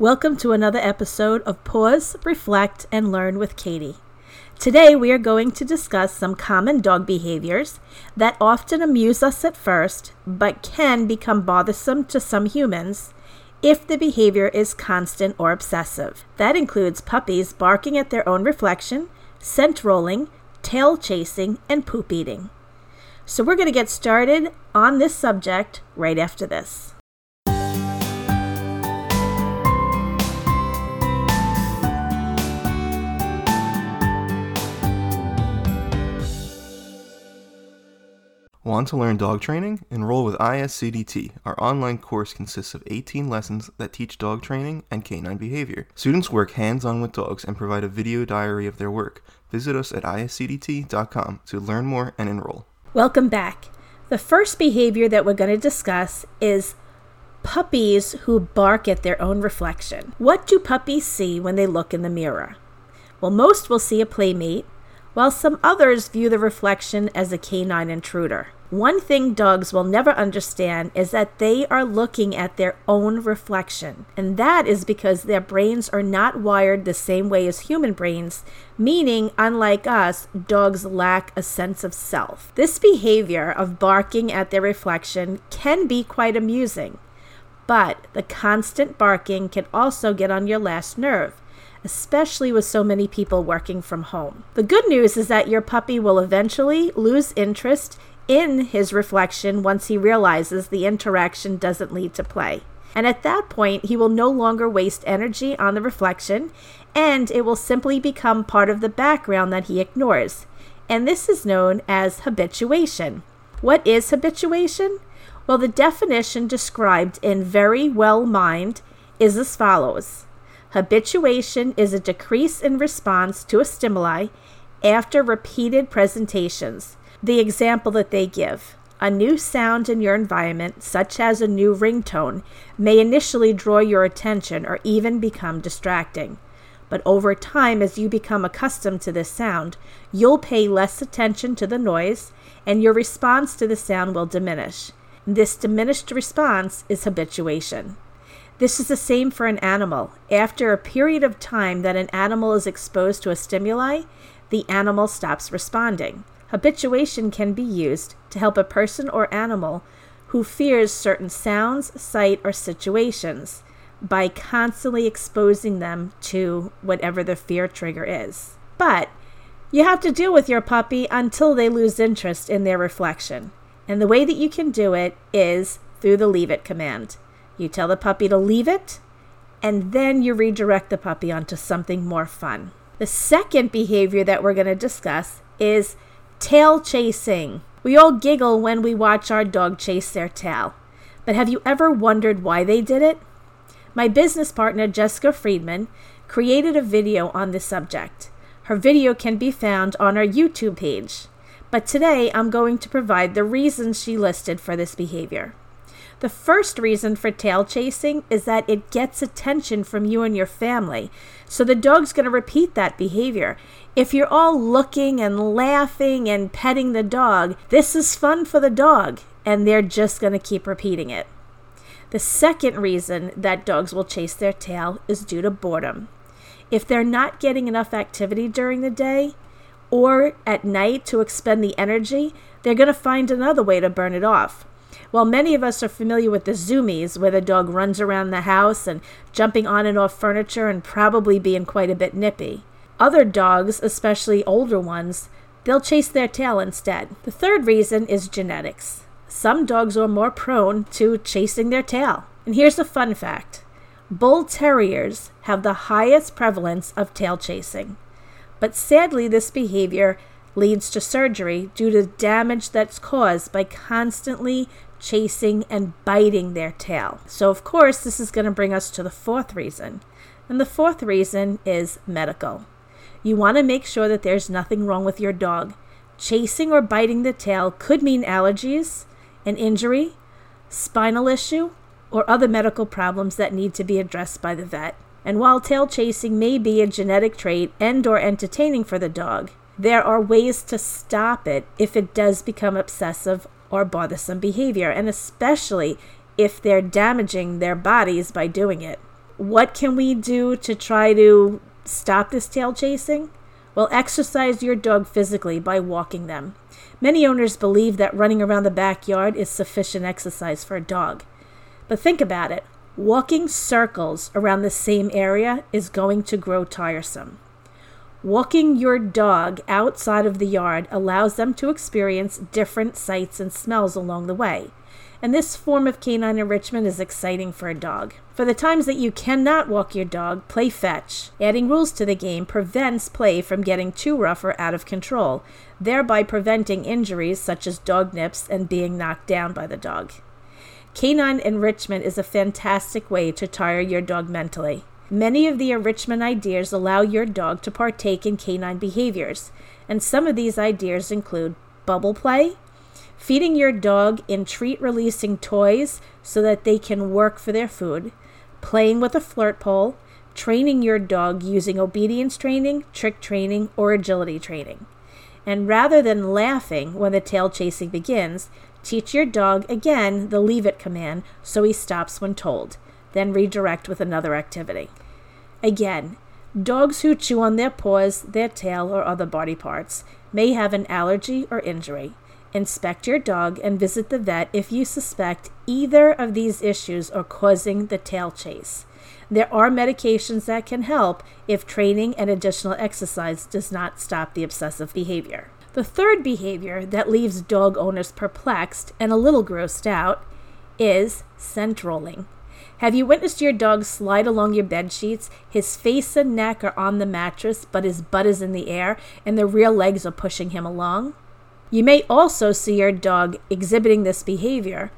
Welcome to another episode of Pause, Reflect, and Learn with Katie. Today we are going to discuss some common dog behaviors that often amuse us at first, but can become bothersome to some humans if the behavior is constant or obsessive. That includes puppies barking at their own reflection, scent rolling, tail chasing, and poop eating. So we're going to get started on this subject right after this. Want to learn dog training? Enroll with ISCDT. Our online course consists of 18 lessons that teach dog training and canine behavior. Students work hands on with dogs and provide a video diary of their work. Visit us at iscdt.com to learn more and enroll. Welcome back. The first behavior that we're going to discuss is puppies who bark at their own reflection. What do puppies see when they look in the mirror? Well, most will see a playmate, while some others view the reflection as a canine intruder. One thing dogs will never understand is that they are looking at their own reflection, and that is because their brains are not wired the same way as human brains, meaning, unlike us, dogs lack a sense of self. This behavior of barking at their reflection can be quite amusing, but the constant barking can also get on your last nerve especially with so many people working from home. The good news is that your puppy will eventually lose interest in his reflection once he realizes the interaction doesn't lead to play. And at that point, he will no longer waste energy on the reflection, and it will simply become part of the background that he ignores. And this is known as habituation. What is habituation? Well, the definition described in Verywell Mind is as follows Habituation is a decrease in response to a stimuli after repeated presentations. The example that they give a new sound in your environment, such as a new ringtone, may initially draw your attention or even become distracting. But over time, as you become accustomed to this sound, you'll pay less attention to the noise and your response to the sound will diminish. This diminished response is habituation. This is the same for an animal. After a period of time that an animal is exposed to a stimuli, the animal stops responding. Habituation can be used to help a person or animal who fears certain sounds, sight, or situations by constantly exposing them to whatever the fear trigger is. But you have to deal with your puppy until they lose interest in their reflection. And the way that you can do it is through the leave it command. You tell the puppy to leave it, and then you redirect the puppy onto something more fun. The second behavior that we're going to discuss is tail chasing. We all giggle when we watch our dog chase their tail. But have you ever wondered why they did it? My business partner, Jessica Friedman, created a video on this subject. Her video can be found on our YouTube page. But today I'm going to provide the reasons she listed for this behavior. The first reason for tail chasing is that it gets attention from you and your family. So the dog's going to repeat that behavior. If you're all looking and laughing and petting the dog, this is fun for the dog, and they're just going to keep repeating it. The second reason that dogs will chase their tail is due to boredom. If they're not getting enough activity during the day or at night to expend the energy, they're going to find another way to burn it off. While many of us are familiar with the zoomies, where the dog runs around the house and jumping on and off furniture and probably being quite a bit nippy, other dogs, especially older ones, they'll chase their tail instead. The third reason is genetics. Some dogs are more prone to chasing their tail. And here's a fun fact Bull Terriers have the highest prevalence of tail chasing. But sadly, this behavior leads to surgery due to damage that's caused by constantly chasing, and biting their tail. So, of course, this is going to bring us to the fourth reason. And the fourth reason is medical. You want to make sure that there's nothing wrong with your dog. Chasing or biting the tail could mean allergies, an injury, spinal issue, or other medical problems that need to be addressed by the vet. And while tail chasing may be a genetic trait and or entertaining for the dog, there are ways to stop it if it does become obsessive or bothersome behavior, and especially if they're damaging their bodies by doing it. what can we do to try to stop this tail chasing? Well, exercise your dog physically by walking them. Many owners believe that running around the backyard is sufficient exercise for a dog. But think about it walking circles around the same area is going to grow tiresome. Walking your dog outside of the yard allows them to experience different sights and smells along the way. And this form of canine enrichment is exciting for a dog. For the times that you cannot walk your dog, play fetch. Adding rules to the game prevents play from getting too rough or out of control, thereby preventing injuries such as dog nips and being knocked down by the dog. Canine enrichment is a fantastic way to tire your dog mentally. Many of the enrichment ideas allow your dog to partake in canine behaviors, and some of these ideas include bubble play, feeding your dog in treat releasing toys so that they can work for their food, playing with a flirt pole, training your dog using obedience training, trick training, or agility training. And rather than laughing when the tail chasing begins, teach your dog again the leave it command so he stops when told then redirect with another activity. Again, dogs who chew on their paws, their tail, or other body parts may have an allergy or injury. Inspect your dog and visit the vet if you suspect either of these issues are causing the tail chase. There are medications that can help if training and additional exercise does not stop the obsessive behavior. The third behavior that leaves dog owners perplexed and a little grossed out is scent rolling. Have you witnessed your dog slide along your bed sheets? His face and neck are on the mattress, but his butt is in the air, and the rear legs are pushing him along. You may also see your dog exhibiting this behavior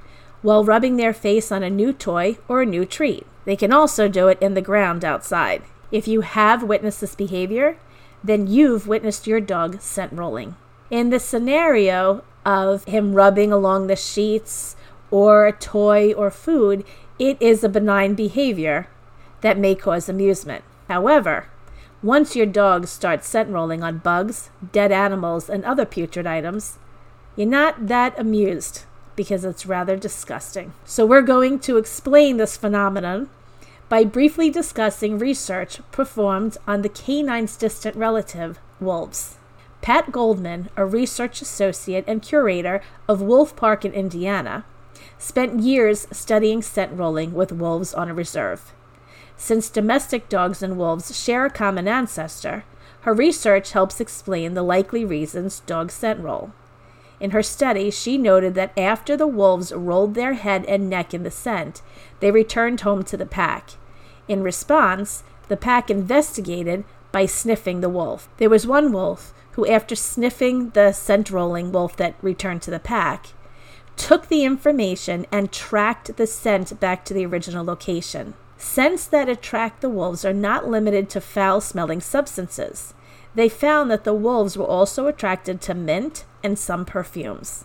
while rubbing their face on a new toy or a new treat. They can also do it in the ground outside. If you have witnessed this behavior, then you've witnessed your dog scent rolling. In the scenario of him rubbing along the sheets or a toy or food, it is a benign behavior that may cause amusement. However, once your dog starts scent rolling on bugs, dead animals, and other putrid items, you're not that amused because it's rather disgusting. So, we're going to explain this phenomenon by briefly discussing research performed on the canine's distant relative, wolves. Pat Goodmann, a research associate and curator of Wolf Park in Indiana, spent years studying scent rolling with wolves on a reserve. Since domestic dogs and wolves share a common ancestor, her research helps explain the likely reasons dogs scent roll. In her study, she noted that after the wolves rolled their head and neck in the scent, they returned home to the pack. In response, the pack investigated by sniffing the wolf. There was one wolf who, after sniffing the scent rolling wolf that returned to the pack, took the information and tracked the scent back to the original location. Scents that attract the wolves are not limited to foul smelling substances. They found that the wolves were also attracted to mint and some perfumes.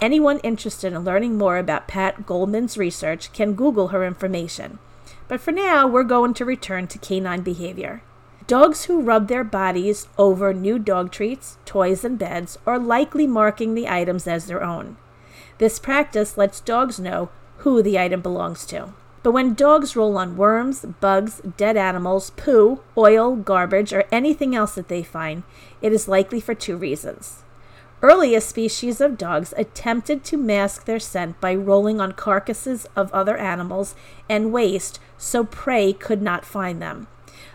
Anyone interested in learning more about Pat Goodmann's research can Google her information. But for now, we're going to return to canine behavior. Dogs who rub their bodies over new dog treats, toys, and beds are likely marking the items as their own. This practice lets dogs know who the item belongs to. But when dogs roll on worms, bugs, dead animals, poo, oil, garbage, or anything else that they find, it is likely for two reasons. Earlier species of dogs attempted to mask their scent by rolling on carcasses of other animals and waste so prey could not find them.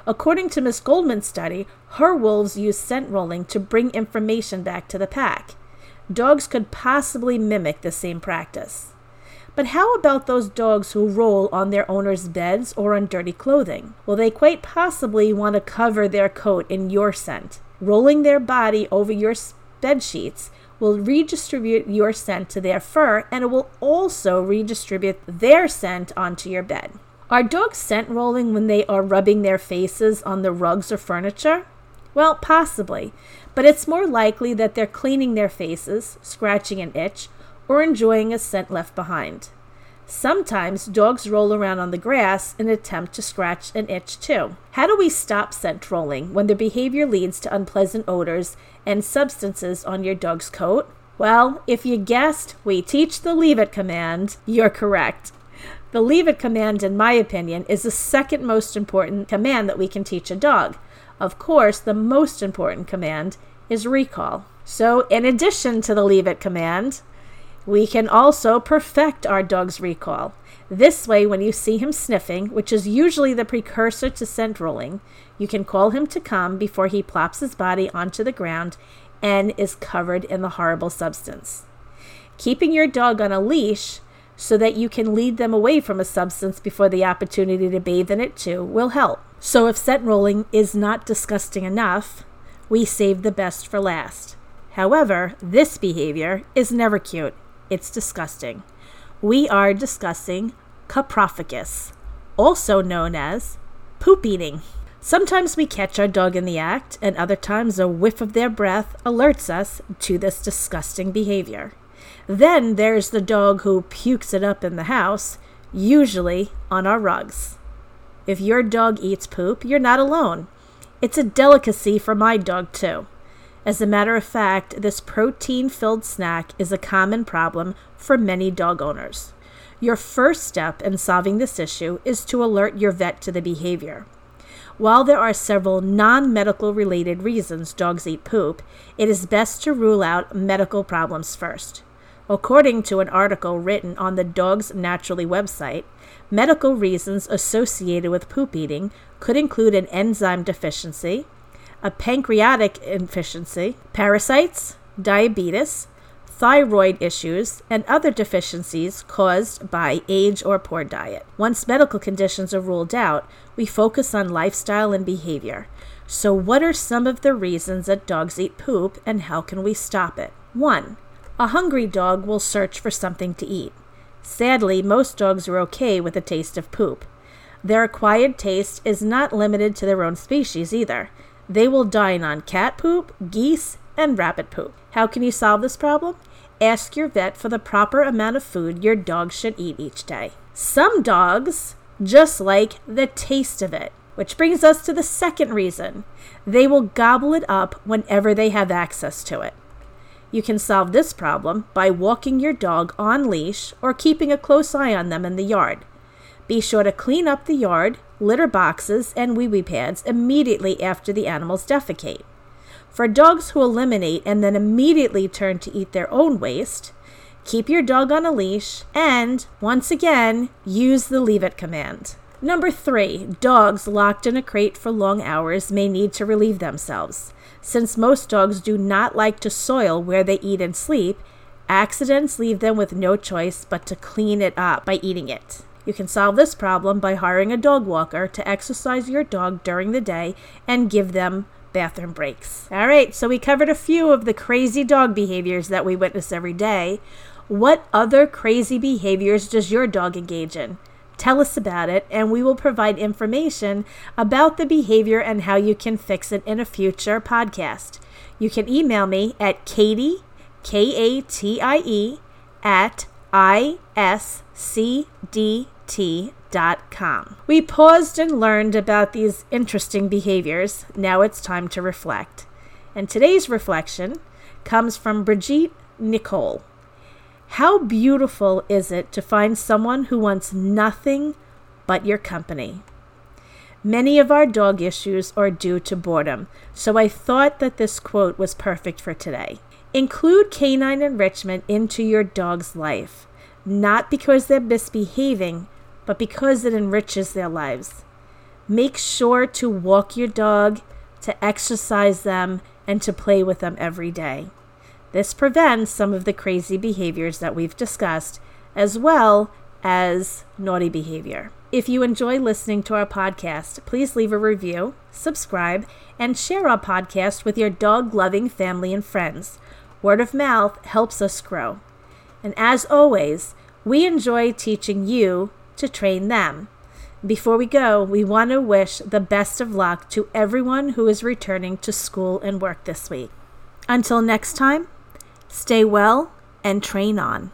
According to Miss Goodmann's study, her wolves used scent rolling to bring information back to the pack dogs could possibly mimic the same practice. But how about those dogs who roll on their owner's beds or on dirty clothing? Well, they quite possibly want to cover their coat in your scent. Rolling their body over your bed sheets will redistribute your scent to their fur and it will also redistribute their scent onto your bed. Are dogs scent rolling when they are rubbing their faces on the rugs or furniture? Well, possibly, but it's more likely that they're cleaning their faces, scratching an itch, or enjoying a scent left behind. Sometimes dogs roll around on the grass in an attempt to scratch an itch too. How do we stop scent rolling when their behavior leads to unpleasant odors and substances on your dog's coat? Well, if you guessed we teach the leave it command, you're correct. The leave it command, in my opinion, is the second most important command that we can teach a dog. Of course, the most important command is recall. So, in addition to the leave it command, we can also perfect our dog's recall. This way, when you see him sniffing, which is usually the precursor to scent rolling, you can call him to come before he plops his body onto the ground and is covered in the horrible substance. Keeping your dog on a leash so that you can lead them away from a substance before the opportunity to bathe in it too will help. So, if scent rolling is not disgusting enough, we save the best for last. However, this behavior is never cute, it's disgusting. We are discussing coprophagia, also known as poop eating. Sometimes we catch our dog in the act, and other times a whiff of their breath alerts us to this disgusting behavior. Then there's the dog who pukes it up in the house, usually on our rugs. If your dog eats poop, you're not alone. It's a delicacy for my dog, too. As a matter of fact, this protein filled snack is a common problem for many dog owners. Your first step in solving this issue is to alert your vet to the behavior. While there are several non medical related reasons dogs eat poop, it is best to rule out medical problems first. According to an article written on the Dogs Naturally website, medical reasons associated with poop eating could include an enzyme deficiency, a pancreatic deficiency, parasites, diabetes, thyroid issues, and other deficiencies caused by age or poor diet. Once medical conditions are ruled out, we focus on lifestyle and behavior. So, what are some of the reasons that dogs eat poop and how can we stop it? 1. A hungry dog will search for something to eat. Sadly, most dogs are okay with the taste of poop. Their acquired taste is not limited to their own species either. They will dine on cat poop, geese, and rabbit poop. How can you solve this problem? Ask your vet for the proper amount of food your dog should eat each day. Some dogs just like the taste of it, which brings us to the second reason. They will gobble it up whenever they have access to it. You can solve this problem by walking your dog on leash or keeping a close eye on them in the yard. Be sure to clean up the yard, litter boxes, and wee wee pads immediately after the animals defecate. For dogs who eliminate and then immediately turn to eat their own waste, keep your dog on a leash and, once again, use the leave it command. Number three, dogs locked in a crate for long hours may need to relieve themselves. Since most dogs do not like to soil where they eat and sleep, accidents leave them with no choice but to clean it up by eating it. You can solve this problem by hiring a dog walker to exercise your dog during the day and give them bathroom breaks. All right, so we covered a few of the crazy dog behaviors that we witness every day. What other crazy behaviors does your dog engage in? Tell us about it, and we will provide information about the behavior and how you can fix it in a future podcast. You can email me at Katie, K A T I E, at ft.com. We paused and learned about these interesting behaviors. Now it's time to reflect. And today's reflection comes from Brigitte Nicole. How beautiful is it to find someone who wants nothing but your company? Many of our dog issues are due to boredom, so I thought that this quote was perfect for today. Include canine enrichment into your dog's life, not because they're misbehaving, but because it enriches their lives. Make sure to walk your dog, to exercise them, and to play with them every day. This prevents some of the crazy behaviors that we've discussed, as well as naughty behavior. If you enjoy listening to our podcast, please leave a review, subscribe, and share our podcast with your dog loving family and friends. Word of mouth helps us grow. And as always, we enjoy teaching you to train them. Before we go, we want to wish the best of luck to everyone who is returning to school and work this week. Until next time, stay well and train on.